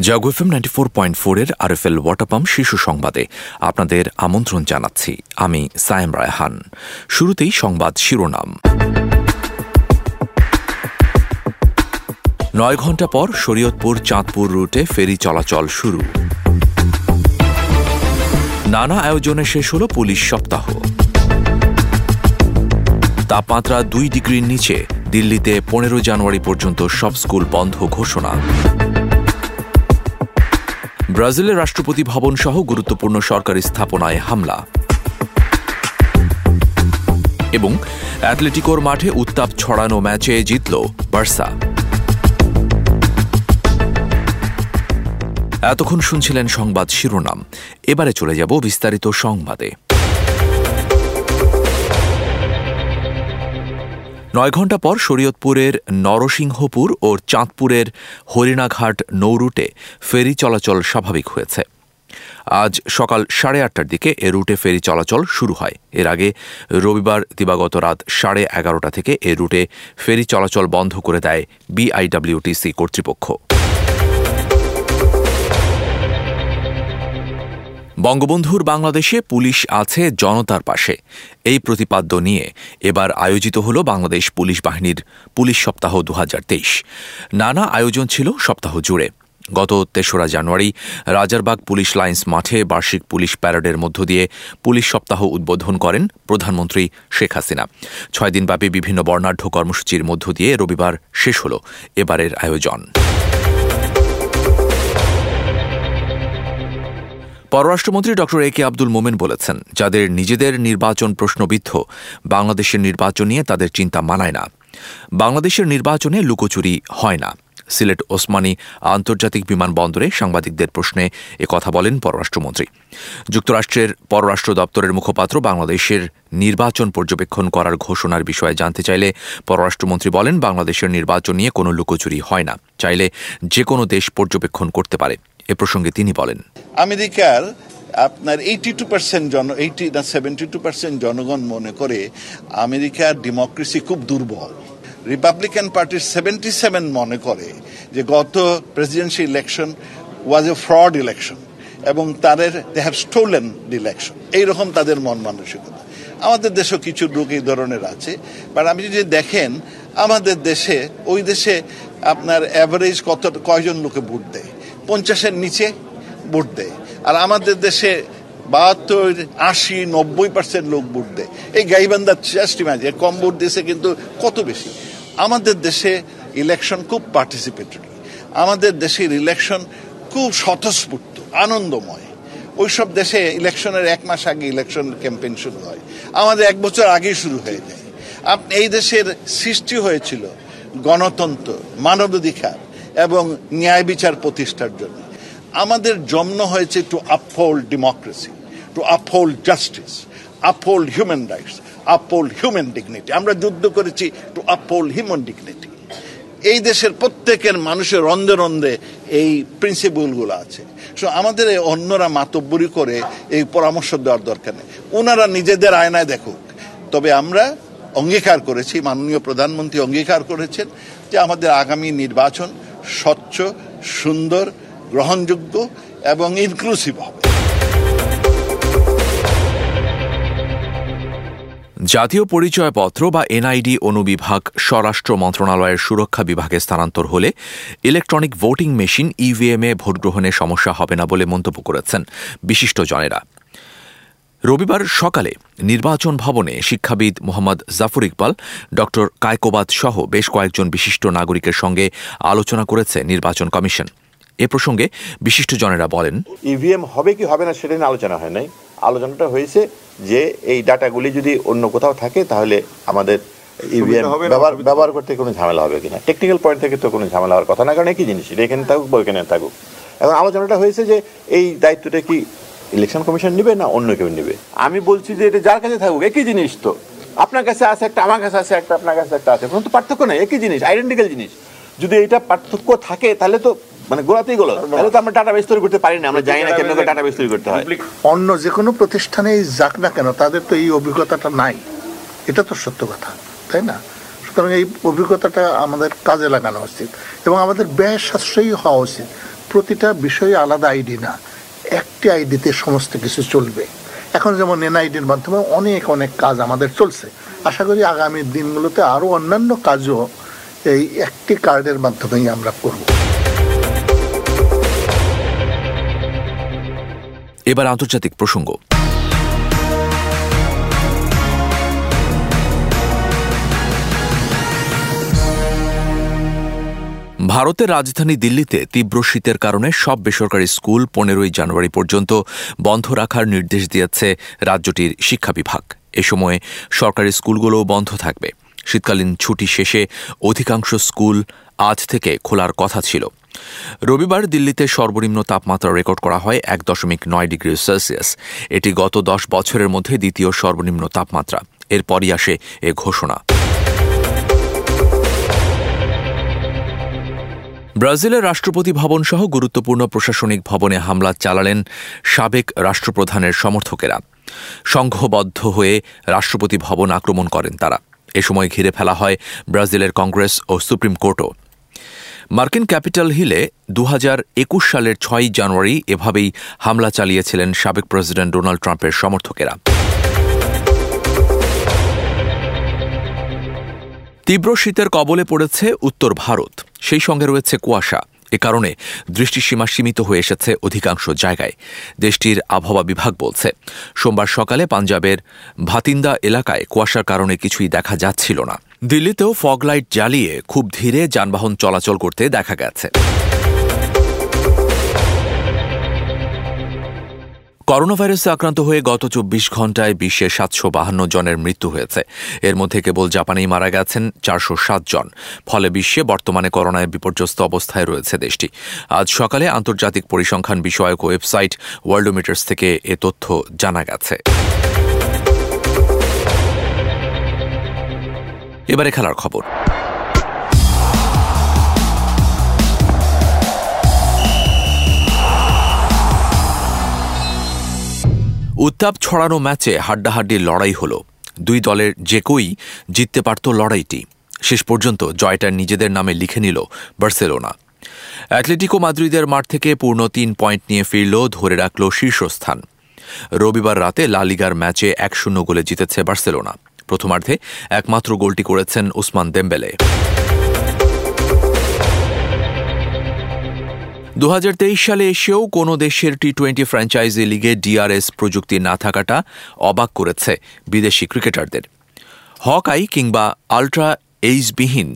Jago FM ninety four point ফোরের আর F L water শিশু সংবাদে আপনাদের আমন্ত্রণ জানাচ্ছি। আমি সায়েম রায়হান। শুরুতেই সংবাদ শিরোনাম। নয় ঘণ্টা পর শরীয়তপুর চাঁদপুর রুটে ফেরি চলাচল শুরু। নানা আয়োজনে শেষ হল পুলিশ সপ্তাহ। তাপমাত্রা দুই ডিগ্রির নিচে, দিল্লিতে পনেরো জানুয়ারি পর্যন্ত সব স্কুল বন্ধ ঘোষণা। ব্রাজিলের রাষ্ট্রপতি ভবন সহ গুরুত্বপূর্ণ সরকারি স্থাপনায় হামলা। এবং অ্যাথলেটিকোর মাঠে উত্তাপ ছড়ানো ম্যাচে জিতল বার্সা। এতক্ষণ শুনছিলেন সংবাদ শিরোনাম। এবারে চলে যাব বিস্তারিত সংবাদে। নয় ঘণ্টা পর শরীয়তপুরের নরসিংহপুর ও চাঁদপুরের হরিণাঘাট নৌরুটে ফেরি চলাচল স্বাভাবিক হয়েছে। আজ সকাল সাড়ে আটটার দিকে এ রুটে ফেরি চলাচল শুরু হয়। এর আগে রবিবার দিবাগত রাত সাড়ে এগারোটা থেকে এ রুটে ফেরি চলাচল বন্ধ করে দেয় বিআইডব্লিউটিসি কর্তৃপক্ষ। বঙ্গবন্ধুর বাংলাদেশে পুলিশ আছে জনতার পাশে। এই প্রতিপাদ্য নিয়ে এবার আয়োজিত হল বাংলাদেশ পুলিশ বাহিনীর পুলিশ সপ্তাহ দু হাজার তেইশ। নানা আয়োজন ছিল সপ্তাহ জুড়ে। গত তেসরা জানুয়ারি রাজারবাগ পুলিশ লাইন্স মাঠে বার্ষিক পুলিশ প্যারেডের মধ্য দিয়ে পুলিশ সপ্তাহ উদ্বোধন করেন প্রধানমন্ত্রী শেখ হাসিনা। ছয় দিনব্যাপী বিভিন্ন বর্ণাঢ্য কর্মসূচির মধ্য দিয়ে রবিবার শেষ হল এবারের আয়োজন। পররাষ্ট্রমন্ত্রী ড এ কে আব্দুল মোমেন বলেছেন, যাদের নিজেদের নির্বাচন প্রশ্নবিদ্ধ, বাংলাদেশের নির্বাচন নিয়ে তাদের চিন্তা মানায় না। বাংলাদেশের নির্বাচনে লুকোচুরি হয় না। সিলেট ওসমানী আন্তর্জাতিক বিমানবন্দরে সাংবাদিকদের প্রশ্নে কথা বলেন পররাষ্ট্রমন্ত্রী। যুক্তরাষ্ট্রের পররাষ্ট্র দপ্তরের মুখপাত্র বাংলাদেশের নির্বাচন পর্যবেক্ষণ করার ঘোষণার বিষয়ে জানতে চাইলে পররাষ্ট্রমন্ত্রী বলেন, বাংলাদেশের নির্বাচন নিয়ে কোনো লুকোচুরি হয় না। চাইলে যে কোনো দেশ পর্যবেক্ষণ করতে পারে। এ প্রসঙ্গে তিনি বলেন, আমেরিকার আপনার এইটি টু পার্সেন্ট জন এইটি না সেভেন্টি টু পার্সেন্ট জনগণ মনে করে আমেরিকার ডেমোক্রেসি খুব দুর্বল। রিপাবলিকান পার্টির সেভেন্টি সেভেন মনে করে যে গত presidency election was a fraud election এবং তাদের দে হ্যাভ স্টোলেন ইলেকশন এইরকম তাদের মন মানসিকতা। আমাদের দেশেও কিছু লোক এই ধরনের আছে বাট আপনি যদি দেখেন, আমাদের দেশে, ওই দেশে আপনার অ্যাভারেজ কত, কয়জন লোকে ভোট দেয়? পঞ্চাশের নিচে ভোট দেয়। আর আমাদের দেশে বাহাত্তর, আশি, নব্বই পার্সেন্ট লোক ভোট দেয়। এই গাইবান্ধার জাস্ট ইমাজিন কম ভোট দিয়েছে কিন্তু কত বেশি? আমাদের দেশে ইলেকশন খুব পার্টিসিপেটরি আমাদের দেশের ইলেকশন খুব স্বতঃস্ফূর্ত, আনন্দময়। ওইসব দেশে ইলেকশনের এক মাস আগে ইলেকশন ক্যাম্পেইন শুরু হয়। আমাদের এক বছর আগেই শুরু হয়ে যায়। এই দেশের সৃষ্টি হয়েছিল গণতন্ত্র, মানবাধিকার। এবং ন্যায় বিচার প্রতিষ্ঠার জন্য। আমাদের জন্ম হয়েছে to uphold democracy to uphold justice uphold human rights uphold human dignity আমরা যুদ্ধ করেছি টু আপহোল্ড হিউম্যান ডিগনিটি এই দেশের প্রত্যেকের মানুষের রন্ধে রন্ধে এই প্রিন্সিপলগুলো আছে। সো আমাদের এই অন্যরা মাতব্বরি করে এই পরামর্শ দেওয়ার দরকার নেই। ওনারা নিজেদের আয়নায় দেখুক। তবে আমরা অঙ্গীকার করেছি, মাননীয় প্রধানমন্ত্রী অঙ্গীকার করেছেন যে আমাদের আগামী নির্বাচন স্বচ্ছ, সুন্দর, গ্রহণযোগ্য এবং ইনক্লুসিভ হবে। জাতীয় পরিচয়পত্র বা এনআইডি অনুবিভাগ স্বরাষ্ট্র মন্ত্রণালয়ের সুরক্ষা বিভাগে স্থানান্তর হলে ইলেকট্রনিক ভোটিং মেশিন ইভিএম এ ভোটগ্রহণে সমস্যা হবে না বলে মন্তব্য করেছেন বিশিষ্টজনেরা। রবিবার সকালে নির্বাচন ভবনে শিক্ষাবিদ মোহাম্মদ জাফর ইকবাল ড কায়কোবাদ সহ বেশ কয়েকজন বিশিষ্ট নাগরিকের সঙ্গে আলোচনা করেছে নির্বাচন কমিশন। এ প্রসঙ্গে বিশিষ্টজনেরা বলেন ইভিএম হবে কি হবে না সেটা নিয়ে আলোচনা হয় নাই। আলোচনাটা হয়েছে যে এই ডাটাগুলি যদি অন্য কোথাও থাকে তাহলে আমাদের ইভিএম ব্যবহার ব্যবহার করতে কোনো ঝামেলা হবে কিনা। টেকনিক্যাল পয়েন্ট থেকে তো কোনো ঝামেলা হওয়ার কথা না কারণ একই জিনিস। এটা এখানে থাকুক বা এখানে থাকুক। এখন আলোচনাটা হয়েছে যে এই দায়িত্বটা কি ইলেকশন কমিশন নিবে না অন্য কেউ নিবে? আমি বলছি যে এটা যার কাছে থাকুক একই জিনিস তো। আপনার কাছে আছে একটা আমার কাছে আছে একটা আপনার কাছে একটা আছে। কোনো তো পার্থক্য নেই একই জিনিস আইডেন্টিক্যাল জিনিস। যদি এটা পার্থক্য থাকে তাহলে তো মানে গোড়াতেই গেল তাহলে তো আমরা ডাটা বেস তৈরি করতে পারি না আমরা জানি না কেন ডাটা বেস তৈরি করতে হয়। অন্য যে কোনো প্রতিষ্ঠানে যাক না কেন তাদের তো এই অভিজ্ঞতাটা নাই। এটা তো সত্য কথা তাই না? সুতরাং এই অভিজ্ঞতাটা আমাদের কাজে লাগানো উচিত এবং আমাদের ব্যয় সাশ্রয়ী হওয়া উচিত। প্রতিটা বিষয়ে আলাদা আইডি না। একটি আইডিতে সমস্ত কিছু চলবে। এখন যেমন এনআইডির মাধ্যমে অনেক অনেক কাজ আমাদের চলছে। আশা করি আগামী দিনগুলোতে আরও অন্যান্য কাজও এই একটি কার্ডের মাধ্যমেই আমরা করব। এবার আন্তর্জাতিক প্রসঙ্গ। ভারতের রাজধানী দিল্লিতে তীব্র শীতের কারণে সব বেসরকারি স্কুল পনেরোই জানুয়ারি পর্যন্ত বন্ধ রাখার নির্দেশ দিয়েছে রাজ্যটির শিক্ষা বিভাগ। এ সময়ে সরকারি স্কুলগুলোও বন্ধ থাকবে। শীতকালীন ছুটি শেষে অধিকাংশ স্কুল আজ থেকে খোলার কথা ছিল। রবিবার দিল্লিতে সর্বনিম্ন তাপমাত্রা রেকর্ড করা হয় এক দশমিক নয় ডিগ্রি সেলসিয়াস। এটি গত দশ বছরের মধ্যে দ্বিতীয় সর্বনিম্ন তাপমাত্রা। এরপরই আসে এ ঘোষণা। ব্রাজিলের রাষ্ট্রপতি ভবন সহ গুরুত্বপূর্ণ প্রশাসনিক ভবনে হামলা চালালেন সাবেক রাষ্ট্রপ্রধানের সমর্থকেরা। সংঘবদ্ধ হয়ে রাষ্ট্রপতি ভবন আক্রমণ করেন তারা। এ সময় ঘিরে ফেলা হয় ব্রাজিলের কংগ্রেস ও সুপ্রিম কোর্টও। মার্কিন ক্যাপিটাল হিলে দু হাজার একুশ সালের ছয় জানুয়ারি এভাবেই হামলা চালিয়েছিলেন সাবেক প্রেসিডেন্ট ডোনাল্ড ট্রাম্পের সমর্থকেরা। তীব্র শীতের কবলে পড়েছে উত্তর ভারত। সেই সঙ্গে রয়েছে কুয়াশা। এ কারণে দৃষ্টিসীমা সীমিত হয়ে এসেছে অধিকাংশ জায়গায়। দেশটির আবহাওয়া বিভাগ বলছে, সোমবার সকালে পাঞ্জাবের ভাতিন্দা এলাকায় কুয়াশার কারণে কিছুই দেখা যাচ্ছিল না। দিল্লিতেও ফগলাইট জ্বালিয়ে খুব ধীরে যানবাহন চলাচল করতে দেখা গেছে। করোনা ভাইরাসে আক্রান্ত হয়ে গত চব্বিশ ঘন্টায় বিশ্বে সাতশো বাহান্ন জনের মৃত্যু হয়েছে। এর মধ্যে কেবল জাপানেই মারা গেছেন চারশো সাত জন। ফলে বিশ্বে বর্তমানে করোনায় বিপর্যস্ত অবস্থায় রয়েছে দেশটি। আজ সকালে আন্তর্জাতিক পরিসংখ্যান বিষয়ক ওয়েবসাইট ওয়ার্ল্ডোমিটার্স থেকে এ তথ্য জানা গেছে। এবারে খেলার খবর। উত্তাপ ছড়ানো ম্যাচে হাড্ডাহাড্ডি লড়াই হল। দুই দলের যে কই জিততে পারত লড়াইটি। শেষ পর্যন্ত জয়টা নিজেদের নামে লিখে নিল বার্সেলোনা। অ্যাটলেটিকো মাদ্রিদের মাঠ থেকে পূর্ণ তিন পয়েন্ট নিয়ে ফিরল, ধরে রাখল শীর্ষস্থান। রবিবার রাতে লালিগার ম্যাচে এক শূন্য গোলে জিতেছে বার্সেলোনা। প্রথমার্ধে একমাত্র গোলটি করেছেন উসমান দেম্বেলে। দু হাজার তেইশ সালে এসেও কোনো দেশের টি টোয়েন্টি ফ্র্যাঞ্চাইজি লিগে ডিআরএস প্রযুক্তি না থাকাটা অবাক করেছে বিদেশি ক্রিকেটারদের। হকাই কিংবা আলট্রা এইচবিহীন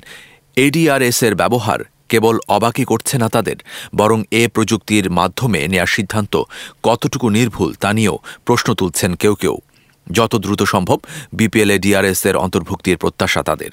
এডিআরএস এর ব্যবহার কেবল অবাকই করছে না তাদের, বরং এ প্রযুক্তির মাধ্যমে নেয়ার সিদ্ধান্ত কতটুকু নির্ভুল তা নিয়েও প্রশ্ন তুলছেন কেউ কেউ। যত দ্রুত সম্ভব বিপিএলে ডিআরএস এর অন্তর্ভুক্তির প্রত্যাশা তাদের।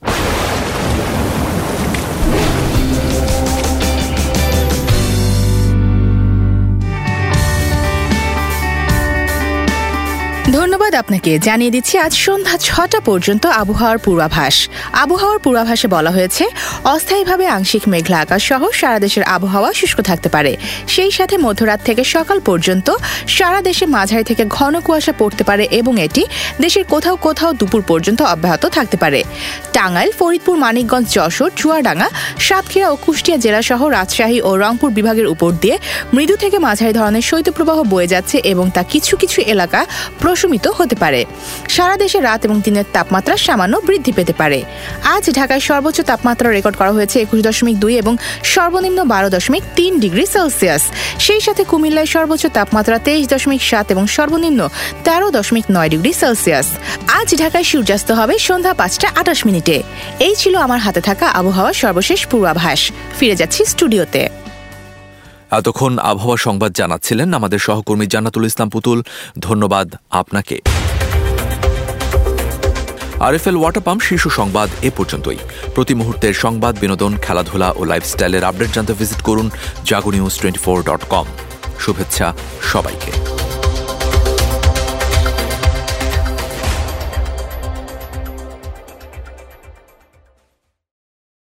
ধন্যবাদ আপনাকে। জানিয়ে দিচ্ছি, আজ সন্ধ্যা ছটা পর্যন্ত আবহাওয়ার পূর্বাভাস। আবহাওয়ার পূর্বাভাসে বলা হয়েছে, অস্থায়ীভাবে আংশিক মেঘলা আকাশ সহ সারা দেশের আবহাওয়া শুষ্ক থাকতে পারে। সেই সাথে মধ্যরাত থেকে সকাল পর্যন্ত সারা দেশে মাঝারি থেকে ঘন কুয়াশা পড়তে পারে এবং এটি দেশের কোথাও কোথাও দুপুর পর্যন্ত অব্যাহত থাকতে পারে। টাঙ্গাইল, ফরিদপুর, মানিকগঞ্জ, যশোর, চুয়াডাঙ্গা, সাতক্ষীরা ও কুষ্টিয়া জেলা সহ রাজশাহী ও রংপুর বিভাগের উপর দিয়ে মৃদু থেকে মাঝারি ধরনের শৈত্যপ্রবাহ বয়ে যাচ্ছে এবং তা কিছু কিছু এলাকা প্রশমিত হতে পারে। সারা দেশে রাত এবং দিনের তাপমাত্রা সামান্য বৃদ্ধি পেতে পারে। আজ ঢাকায় সর্বোচ্চ তাপমাত্রা রেকর্ড করা হয়েছে একুশ দশমিক দুই এবং সর্বনিম্ন বারো দশমিক তিন ডিগ্রি সেলসিয়াস। সেই সাথে কুমিল্লায় সর্বোচ্চ তাপমাত্রা তেইশ দশমিক সাত এবং সর্বনিম্ন তেরো দশমিক নয় ডিগ্রি সেলসিয়াস। আজ ঢাকায় সূর্যাস্ত হবে সন্ধ্যা পাঁচটা আঠাশ মিনিটে। এই ছিল আমার হাতে থাকা আবহাওয়ার সর্বশেষ পূর্বাভাস। ফিরে যাচ্ছি স্টুডিওতে। এতক্ষণ আবহাওয়া সংবাদ জানাচ্ছিলেন আমাদের সহকর্মী জান্নাতুল ইসলাম পুতুল। ধন্যবাদ আপনাকে। আরএফএল ওয়াটার পাম্প শীর্ষ সংবাদ এ পর্যন্তই। প্রতি মুহূর্তের সংবাদ, বিনোদন, খেলাধুলা ও লাইফস্টাইলের আপডেট জানতে ভিজিট করুন Jago news twenty four dot com শুভেচ্ছা সবাইকে।